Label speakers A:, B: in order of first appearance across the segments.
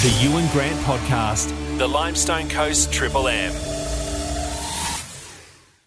A: The Ewan Grant Podcast, the Limestone Coast Triple M.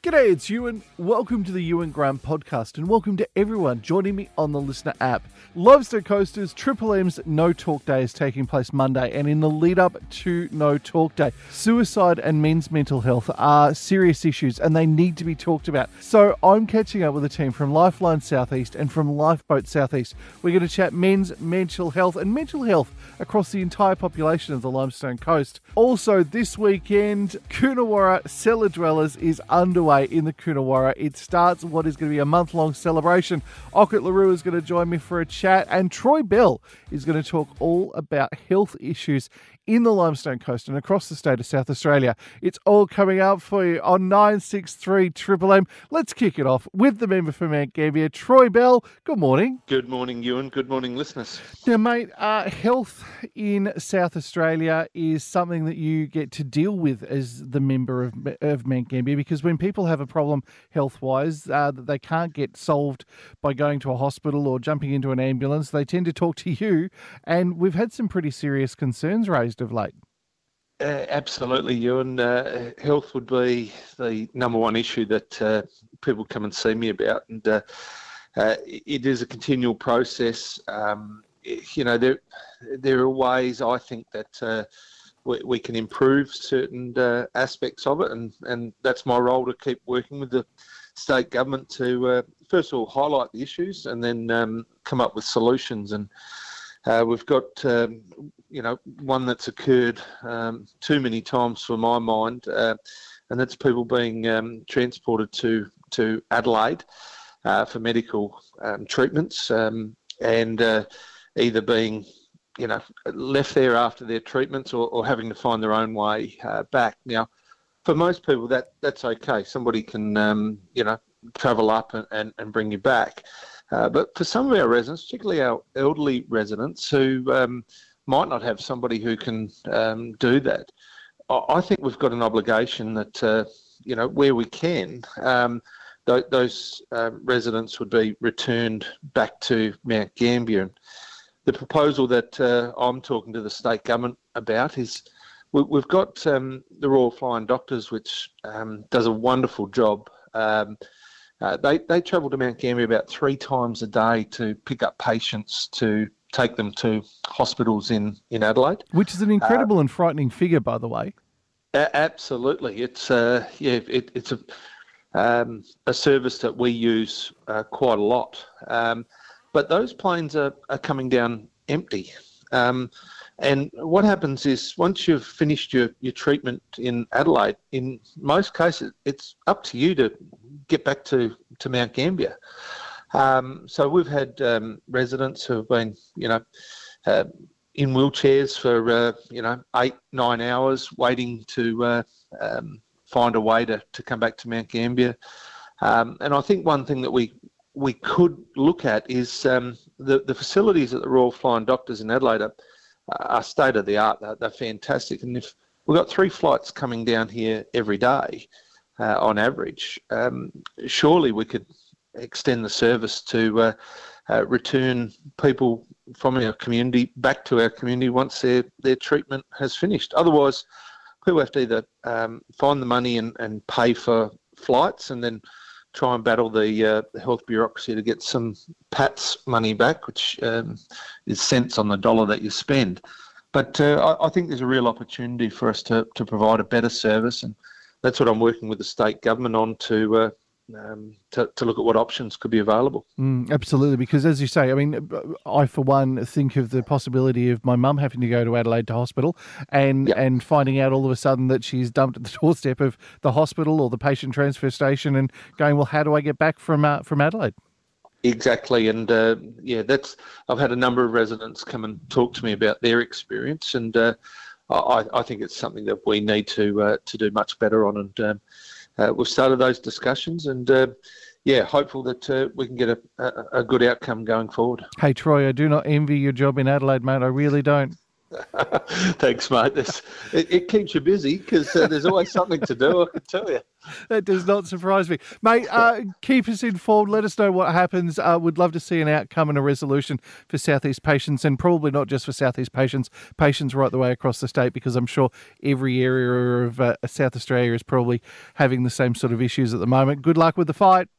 B: G'day, it's Ewan. Welcome to the Ewan Grant podcast, and welcome to everyone joining me on the LiSTNR app. Limestone Coasters Triple M's No Talk Day is taking place Monday, and in the lead up to No Talk Day, suicide and men's mental health are serious issues and they need to be talked about. So I'm catching up with a team from Lifeline Southeast and from Lifeboat Southeast. We're going to chat men's mental health and mental health across the entire population of the Limestone Coast. Also, this weekend, Coonawarra Cellar Dwellers is underway in the Coonawarra. It starts what is going to be a month long celebration. Ockert Le Roux is going to join me for a chat, and Troy Bell is going to talk all about health issues in the Limestone Coast and across the state of South Australia. It's all coming up for you on 963 Triple M. Let's kick it off with the member for Mount Gambier, Troy Bell. Good morning.
C: Good morning, Ewan. Good morning, listeners.
B: Now, mate, uh, health in South Australia is something that you get to deal with as the member of, of Mount Gambier because when people have a problem health wise uh, that they can't get solved by going to a hospital or jumping into an ambulance, they tend to talk to you. And we've had some pretty serious concerns raised of late.
C: Uh, absolutely, Ewan. Uh, health would be the number one issue that uh, people come and see me about, and uh, uh, it is a continual process. Um, you know, there there are ways I think that uh, we, we, can improve certain aspects of it, and, and that's my role to keep working with the state government to first of all highlight the issues and then um, come up with solutions and. Uh, we've got, um, you know, one that's occurred um, too many times for my mind, uh, and that's people being um, transported to to Adelaide uh, for medical um, treatments, um, and uh, either being, you know, left there after their treatments or, or having to find their own way uh, back. Now, for most people, that that's okay. Somebody can, um, you know, travel up and, and, and bring you back. Uh, but for some of our residents, particularly our elderly residents who um, might not have somebody who can um, do that, I think we've got an obligation that, uh, you know, where we can, um, th- those uh, residents would be returned back to Mount Gambier. And the proposal that uh, I'm talking to the state government about is we, have got um, the Royal Flying Doctors, which um, does a wonderful job. Um, uh, they they travel to Mount Gambier about three times a day to pick up patients to take them to hospitals in, in Adelaide.
B: Which is an incredible uh, and frightening figure, by the way.
C: absolutely, it's uh, yeah, it, it's a um, a service that we use uh, quite a lot. But those planes are, are coming down empty. Um, and what happens is once you've finished your, your treatment in Adelaide, in most cases, it's up to you to get back to, to Mount Gambier. Um, so we've had um, residents who have been, you know, uh, in wheelchairs for, uh, you know, eight, nine hours waiting to uh, um, find a way to, to come back to Mount Gambier. Um, and I think one thing that we we could look at is um, the, the facilities at the Royal Flying Doctors in Adelaide are, are state of the art. They're, they're, fantastic. And if we've got three flights coming down here every day uh, on average, um, surely we could extend the service to uh, uh, return people from our community back to our community once their, their treatment has finished. Otherwise, people have to either um, find the money and, and pay for flights and then try and battle the, uh, health bureaucracy to get some PATS money back, which um, is cents on the dollar that you spend. But uh, I, I, think there's a real opportunity for us to, to provide a better service, and that's what I'm working with the state government on to uh, um, to, to look at what options could be available.
B: Mm, absolutely, because as you say, I mean, I for one think of the possibility of my mum having to go to Adelaide to hospital and yep. and finding out all of a sudden that she's dumped at the doorstep of the hospital or the patient transfer station and going, well, how do I get back from uh, from Adelaide?
C: Exactly, and uh, yeah, that's I've had a number of residents come and talk to me about their experience, and uh, I, I, think it's something that we need to uh, to do much better on, and um, uh, we've started those discussions and uh, yeah, hopeful that uh, we can get a, a, a, good outcome going forward.
B: Hey, Troy, I do not envy your job in Adelaide, mate. I really don't.
C: Thanks, mate. It, it, keeps you busy because uh, there's always something to do. I can tell you.
B: That does not surprise me, mate. Uh, keep us informed. Let us know what happens. Uh, we'd love to see an outcome and a resolution for Southeast patients, and probably not just for Southeast patients, patients right the way across the state, because I'm sure every area of uh, South Australia is probably having the same sort of issues at the moment. Good luck with the fight.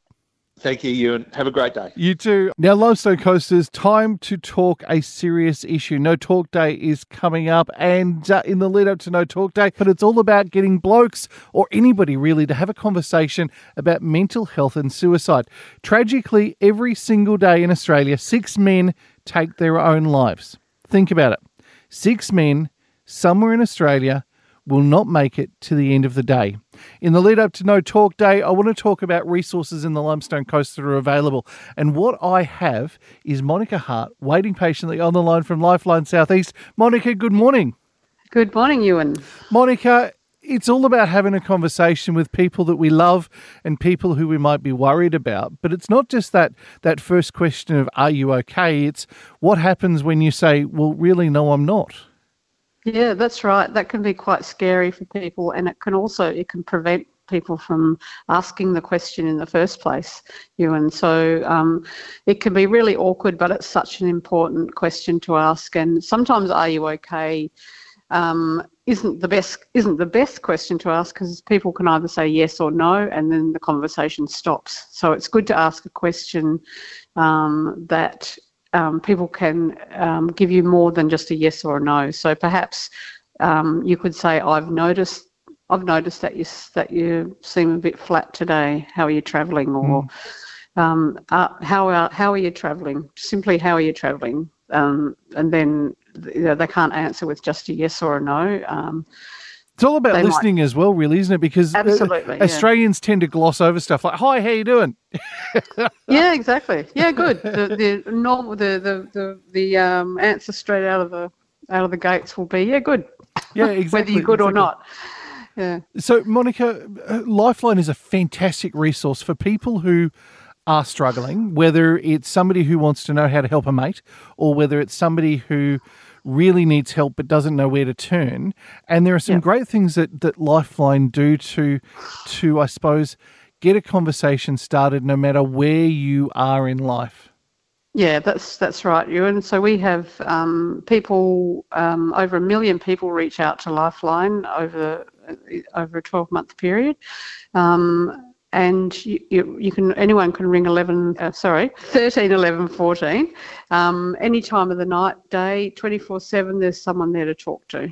C: Thank you, Ewan. Have a great day.
B: You too. Now, Limestone Coasters, time to talk a serious issue. No Talk Day is coming up, and uh, in the lead up to No Talk Day, but it's all about getting blokes or anybody really to have a conversation about mental health and suicide. Tragically, every single day in Australia, six men take their own lives. Think about it. Six men somewhere in Australia will not make it to the end of the day. In the lead up to No Talk Day, I want to talk about resources in the Limestone Coast that are available. And what I have is Monica Hart waiting patiently on the line from Lifeline Southeast. Monica, good morning.
D: Good morning, Ewan.
B: Monica, it's all about having a conversation with people that we love and people who we might be worried about. But it's not just that that first question of are you okay? It's what happens when you say, well, really, no, I'm not.
D: Yeah, that's right. That can be quite scary for people, and it can also it can prevent people from asking the question in the first place. And so um, it can be really awkward, but it's such an important question to ask. And sometimes, "Are you okay?" Um, isn't the best isn't the best question to ask because people can either say yes or no, and then the conversation stops. So it's good to ask a question um, that um, people can um, give you more than just a yes or a no. So perhaps um, you could say, "I've noticed, I've noticed that you that you seem a bit flat today. How are you travelling?" Or mm. uh, "How are how are you travelling? Simply, "How are you travelling?" Um, and then you know, they can't answer with just a yes or a no.
B: It's all about listening might. as well, really, isn't it? Because uh, Australians yeah. tend to gloss over stuff like "Hi, how you doing?"
D: yeah, exactly. Yeah, good. The, the normal, the the the, the um, answer straight out of the out of the gates will be, "Yeah, good."
B: Yeah, exactly.
D: Whether you're good exactly. or not. Yeah.
B: So, Monica, uh, Lifeline is a fantastic resource for people who are struggling, whether it's somebody who wants to know how to help a mate, or whether it's somebody who really needs help but doesn't know where to turn. And there are some great things that, that Lifeline do to, to, I suppose, get a conversation started no matter where you are in life.
D: Yeah, that's that's right, Ewan. So we have um, people, um, over a million people, reach out to Lifeline over over a twelve month period. Um, and you, you, you, can anyone can ring 11 uh, sorry 13 11 14 um, any time of the night day 24 7 there's someone there to talk to.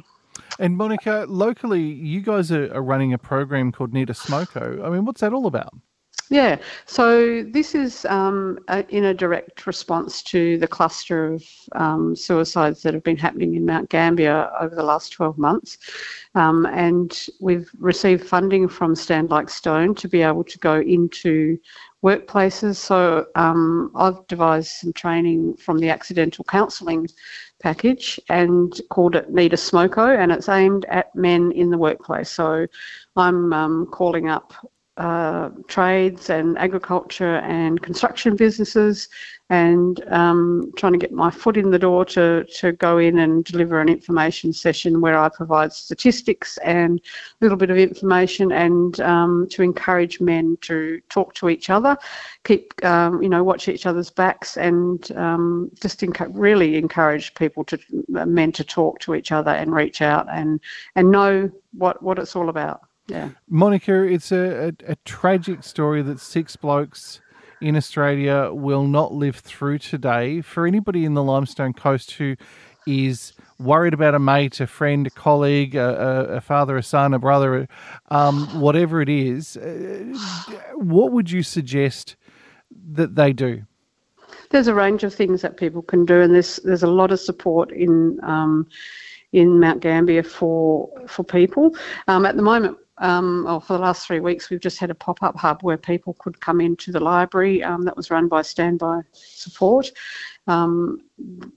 B: And monica locally you guys are, are running a program called need a smoko i mean what's that all about
D: yeah, so this is um, a, in a direct response to the cluster of um, suicides that have been happening in Mount Gambier over the last 12 months. Um, and we've received funding from Stand Like Stone to be able to go into workplaces. So um, I've devised some training from the accidental counselling package and called it Need a Smoko, and it's aimed at men in the workplace. So I'm um, calling up uh, trades and agriculture and construction businesses and um, trying to get my foot in the door to, to go in and deliver an information session where I provide statistics and a little bit of information and um, to encourage men to talk to each other, keep, um, you know, watch each other's backs and um, just really encourage people to, men to talk to each other and reach out and, and know what, what it's all about. Yeah.
B: Monica, it's a, a, a tragic story that six blokes in Australia will not live through today. For anybody in the Limestone Coast who is worried about a mate, a friend, a colleague, a, a father, a son, a brother, um, whatever it is, uh, what would you suggest that they do?
D: There's a range of things that people can do, and there's there's a lot of support in um, in Mount Gambier for for people. Um, at the moment, um, or for the last three weeks, we've just had a pop up hub where people could come into the library um, that was run by Standby Support Um,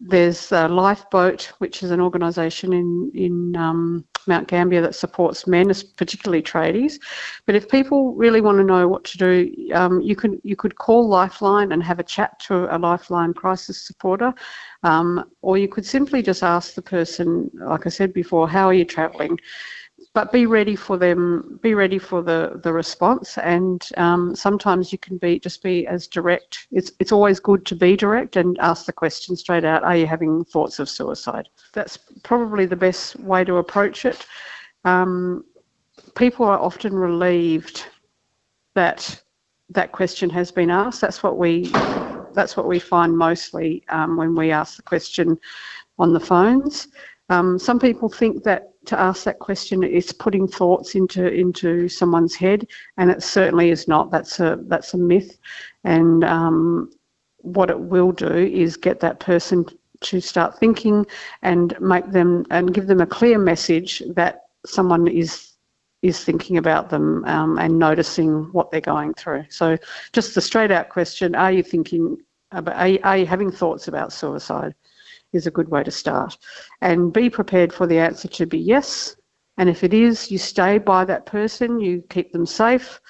D: there's Lifeboat, which is an organisation in in um, Mount Gambier that supports men, particularly tradies. But if people really want to know what to do, um, you could you could call Lifeline and have a chat to a Lifeline crisis supporter, um, or you could simply just ask the person, like I said before, how are you travelling? But be ready for them be ready for the the response. And um, sometimes you can be just be as direct. It's it's always good to be direct and ask the question straight out are you having thoughts of suicide? That's probably the best way to approach it. Um, people are often relieved that that question has been asked. That's what we that's what we find mostly um, when we ask the question on the phones. Um, some people think that to ask that question is putting thoughts into into someone's head, and it certainly is not. That's a that's a myth, and um, what it will do is get that person to start thinking and make them and give them a clear message that someone is is thinking about them um, and noticing what they're going through. So, just the straight out question: Are you thinking about? Are you, are you having thoughts about suicide? Is a good way to start. And be prepared for the answer to be yes. And if it is, you stay by that person, you keep them safe,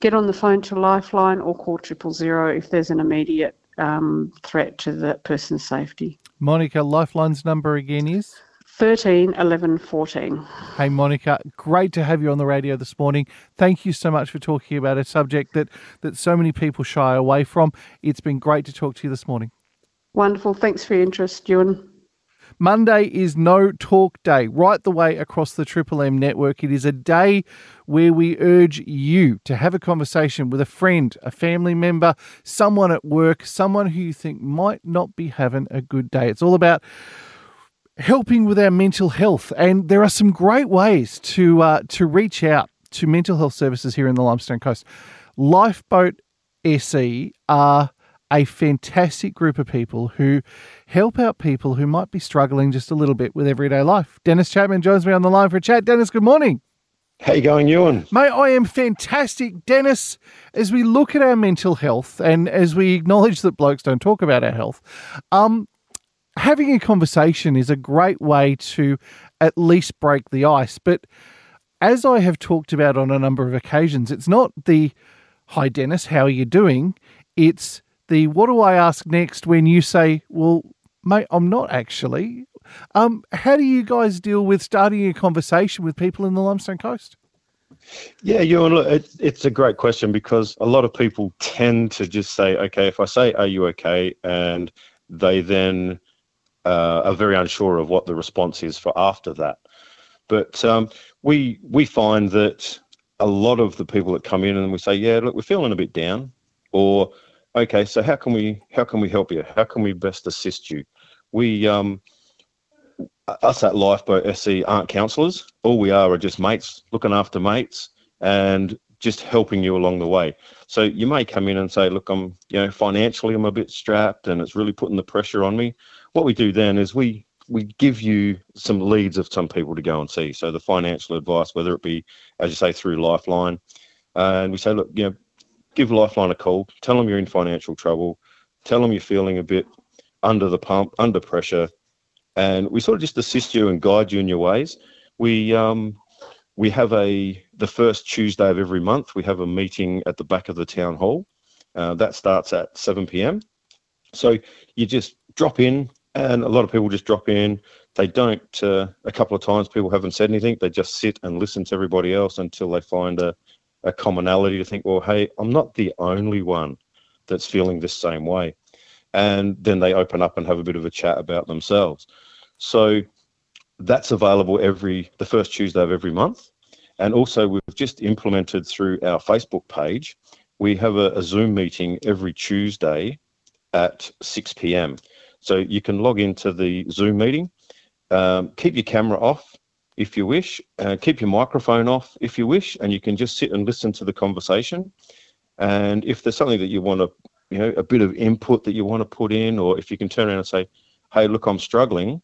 D: get on the phone to Lifeline or call triple zero if there's an immediate um, threat to that person's safety.
B: Monica, Lifeline's number again is?
D: 13 11 14.
B: Hey, Monica, great to have you on the radio this morning. Thank you so much for talking about a subject that, that so many people shy away from. It's been great to talk to you this morning.
D: Wonderful. Thanks for your interest, Ewan.
B: Monday is No Talk Day, right the way across the Triple M network. It is a day where we urge you to have a conversation with a friend, a family member, someone at work, someone who you think might not be having a good day. It's all about helping with our mental health, and there are some great ways to uh, to reach out to mental health services here in the Limestone Coast. Lifeboat SE are a fantastic group of people who help out people who might be struggling just a little bit with everyday life. Dennis Chapman joins me on the line for a chat. Dennis, good morning.
E: How are you going, Ewan?
B: Mate, I am fantastic. Dennis, as we look at our mental health and as we acknowledge that blokes don't talk about our health, um, having a conversation is a great way to at least break the ice. But as I have talked about on a number of occasions, it's not the, hi, Dennis, how are you doing? It's the what do I ask next when you say, well, mate, I'm not actually. Um, how do you guys deal with starting a conversation with people in the Limestone Coast?
E: Yeah, you and look, it, it's a great question because a lot of people tend to just say, okay, if I say, are you okay? And they then uh, are very unsure of what the response is for after that. But um, we we find that a lot of the people that come in and we say, yeah, look, we're feeling a bit down, or okay, so how can we how can we help you? How can we best assist you? We um, us at Lifeboat SE aren't counsellors. All we are are just mates looking after mates and just helping you along the way. So you may come in and say, look, I'm you know financially I'm a bit strapped and it's really putting the pressure on me. What we do then is we we give you some leads of some people to go and see. So the financial advice, whether it be as you say through Lifeline, and we say, look, you know, give Lifeline a call, tell them you're in financial trouble, tell them you're feeling a bit under the pump, under pressure, and we sort of just assist you and guide you in your ways. We um, we have a the first Tuesday of every month. We have a meeting at the back of the town hall. Uh, that starts at 7 p.m. So you just drop in, and a lot of people just drop in. They don't. Uh, a couple of times, people haven't said anything. They just sit and listen to everybody else until they find a a commonality to think, well, hey, I'm not the only one that's feeling this same way. And then they open up and have a bit of a chat about themselves. So that's available every the first Tuesday of every month. And also we've just implemented through our Facebook page, we have a, a Zoom meeting every Tuesday at 6 p.m. So you can log into the Zoom meeting, um, keep your camera off, if you wish. Uh, keep your microphone off if you wish, and you can just sit and listen to the conversation. And if there's something that you want to, you know, a bit of input that you want to put in, or if you can turn around and say, "Hey, look, I'm struggling,"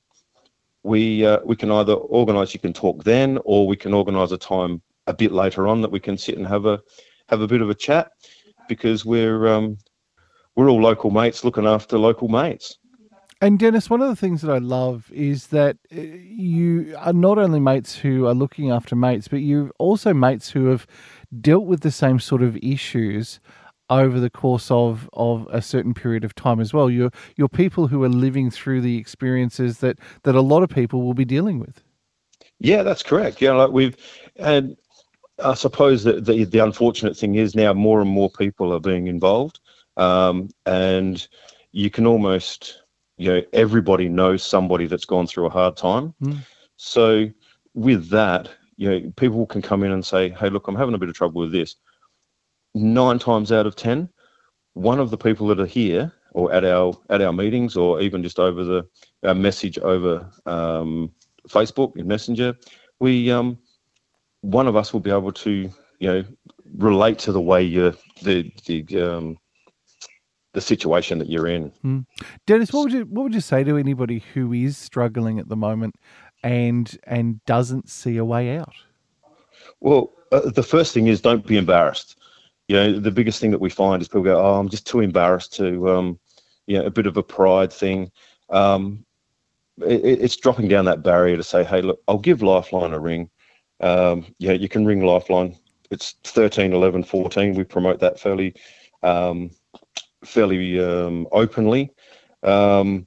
E: we uh, we can either organise. You can talk then, or we can organise a time a bit later on that we can sit and have a have a bit of a chat, because we're um, we're all local mates looking after local mates,
B: And Dennis, one of the things that I love is that uh, you are not only mates who are looking after mates, but you're also mates who have dealt with the same sort of issues over the course of, of a certain period of time as well. You're you're people who are living through the experiences that, that a lot of people will be dealing with.
E: Yeah, that's correct. Yeah, like we've and I suppose that the, the unfortunate thing is now more and more people are being involved, um, and you can almost you know everybody knows somebody that's gone through a hard time.
B: Mm.
E: So with that, you know, people can come in and say, "Hey, look, I'm having a bit of trouble with this." Nine times out of ten, one of the people that are here or at our at our meetings, or even just over the our message over um, Facebook in Messenger, we um, one of us will be able to you know relate to the way you're the the um, the situation that you're in.
B: Mm. Dennis, what would you what would you say to anybody who is struggling at the moment and and doesn't see a way out?
E: Well, uh, the first thing is don't be embarrassed. You know, the biggest thing that we find is people go, "Oh, I'm just too embarrassed to," um, you know, a bit of a pride thing. Um, it, it's dropping down that barrier to say, "Hey, look, I'll give Lifeline a ring." Um, yeah, you can ring Lifeline. It's 13, 11, 14. We promote that fairly um, fairly um, openly. Um,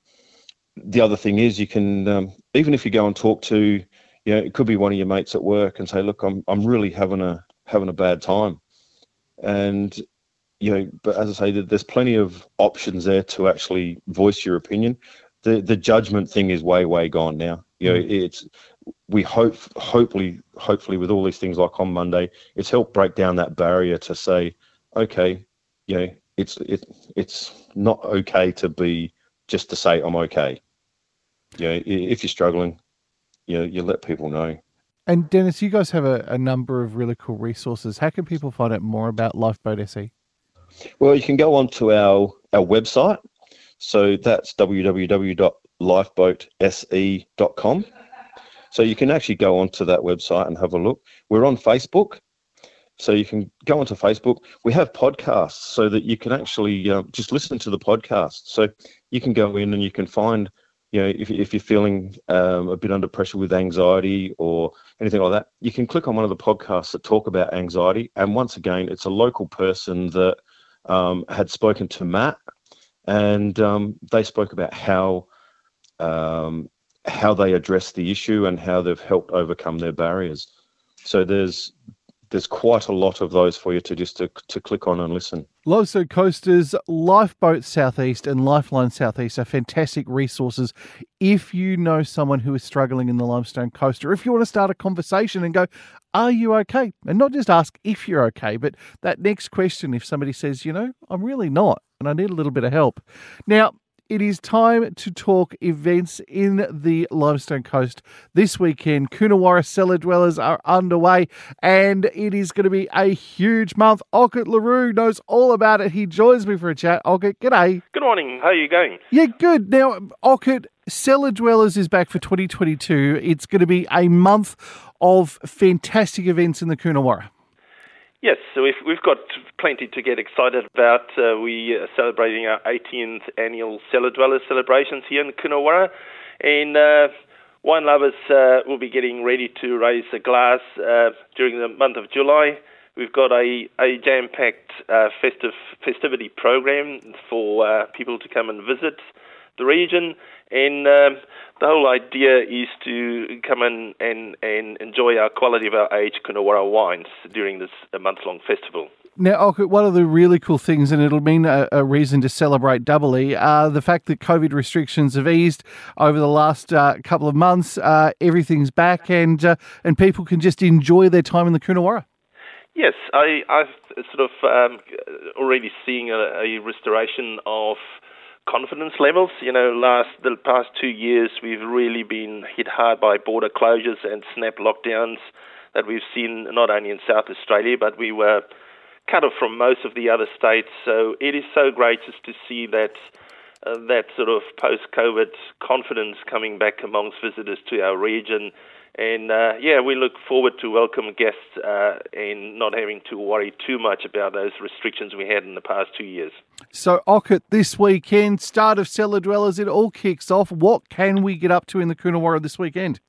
E: the other thing is you can um, even if you go and talk to you know it could be one of your mates at work and say look I'm I'm really having a having a bad time and you know but as I say there's plenty of options there to actually voice your opinion the the judgment thing is way way gone now you know mm. it's we hope hopefully hopefully with all these things like on Monday it's helped break down that barrier to say okay you know it's it it's not okay to be just to say I'm okay. You know, if you're struggling, you know, you let people know.
B: And Dennis, you guys have a, a number of really cool resources. How can people find out more about Lifeboat SE?
E: Well, you can go on to our our website. So that's www.lifeboatse.com. So you can actually go onto that website and have a look. We're on Facebook. So you can go onto Facebook. We have podcasts so that you can actually uh, just listen to the podcast. So you can go in and you can find, you know, if, if you're feeling um, a bit under pressure with anxiety or anything like that, you can click on one of the podcasts that talk about anxiety. And once again, it's a local person that um, had spoken to Matt, and um, they spoke about how um, how they address the issue and how they've helped overcome their barriers. So there's there's quite a lot of those for you to just to, to click on and listen.
B: Lobster Coasters, Lifeboat Southeast, and Lifeline Southeast are fantastic resources if you know someone who is struggling in the Limestone Coast, or if you want to start a conversation and go, Are you okay? And not just ask if you're okay, but that next question if somebody says, You know, I'm really not, and I need a little bit of help. Now, it is time to talk events in the Limestone Coast this weekend. Coonawarra Cellar Dwellers are underway, and it is going to be a huge month. Ockert Le Roux knows all about it. He joins me for a chat. Ockert, g'day.
F: Good morning. How are you going?
B: Yeah, good. Now, Ockert, Cellar Dwellers is back for 2022. It's going to be a month of fantastic events in the Coonawarra.
F: Yes, so we've, we've got plenty to get excited about. Uh, we are celebrating our 18th annual Cellar Dwellers celebrations here in Coonawarra. And uh, wine lovers uh, will be getting ready to raise a glass uh, during the month of July. We've got a, a jam packed uh, festive festivity program for uh, people to come and visit the region. And um, the whole idea is to come in and, and enjoy our quality of our age Coonawarra wines during this month long festival.
B: Now, one of the really cool things, and it'll mean a, a reason to celebrate doubly, uh, the fact that COVID restrictions have eased over the last uh, couple of months. Uh, everything's back, and uh, and people can just enjoy their time in the Coonawarra.
F: Yes, I, I've sort of um, already seeing a, a restoration of confidence levels. You know, last the past two years, we've really been hit hard by border closures and snap lockdowns that we've seen not only in South Australia, but we were cut off from most of the other states. So it is so great just to see that. Uh, that sort of post-COVID confidence coming back amongst visitors to our region, and uh, yeah, we look forward to welcome guests uh, and not having to worry too much about those restrictions we had in the past two years.
B: So, Ockert, this weekend, start of Cellar Dwellers, it all kicks off. What can we get up to in the Coonawarra this weekend?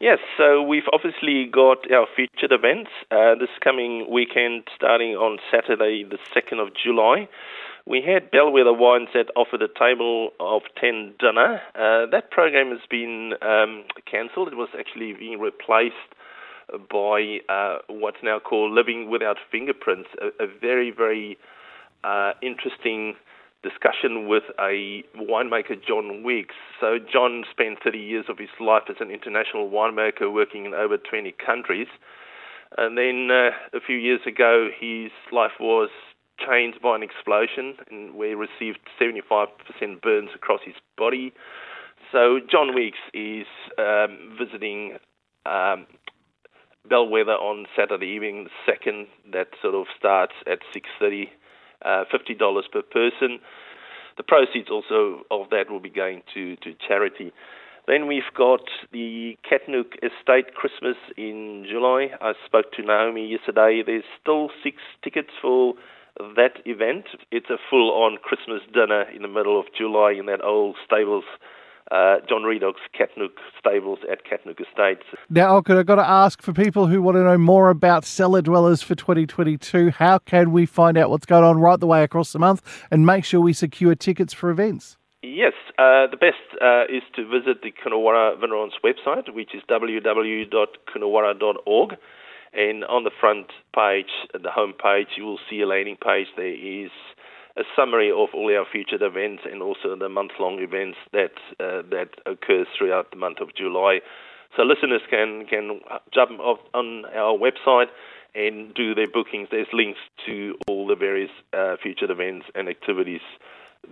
F: Yes, so we've obviously got our featured events uh, this coming weekend starting on Saturday, the 2nd of July. We had Bellwether Wines that offered a table of 10 dinner. Uh, that program has been um, cancelled. It was actually being replaced by uh, what's now called Living Without Fingerprints, a, a very, very uh, interesting discussion with a winemaker, John Weeks. So, John spent 30 years of his life as an international winemaker working in over 20 countries. And then uh, a few years ago, his life was changed by an explosion and he received 75% burns across his body. So, John Weeks is um, visiting um, Bellwether on Saturday evening, the second. That sort of starts at 6:30 uh, $50 per person. The proceeds also of that will be going to, to charity. Then we've got the Katnook Estate Christmas in July. I spoke to Naomi yesterday. There's still six tickets for that event. It's a full on Christmas dinner in the middle of July in that old stables uh, John Riddoch's Katnook stables at Katnook Estates.
B: Now, I've got to ask for people who want to know more about cellar dwellers for 2022, how can we find out what's going on right the way across the month and make sure we secure tickets for events?
F: Yes, uh, the best uh, is to visit the Coonawarra Vignerons website, which is www.coonawarra.org. And on the front page, the home page, you will see a landing page. There is a summary of all our featured events and also the month-long events that uh, that occurs throughout the month of July. So listeners can can jump on our website and do their bookings. There's links to all the various uh, featured events and activities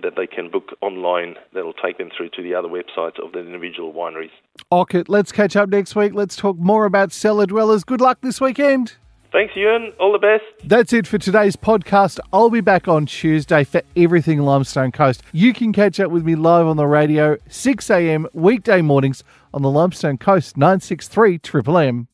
F: that they can book online that'll take them through to the other websites of the individual wineries.
B: Okay, let's catch up next week. Let's talk more about cellar dwellers. Good luck this weekend.
F: Thanks, Ewan. All the best.
B: That's it for today's podcast. I'll be back on Tuesday for everything Limestone Coast. You can catch up with me live on the radio, 6 a.m. weekday mornings on the Limestone Coast 963 Triple M.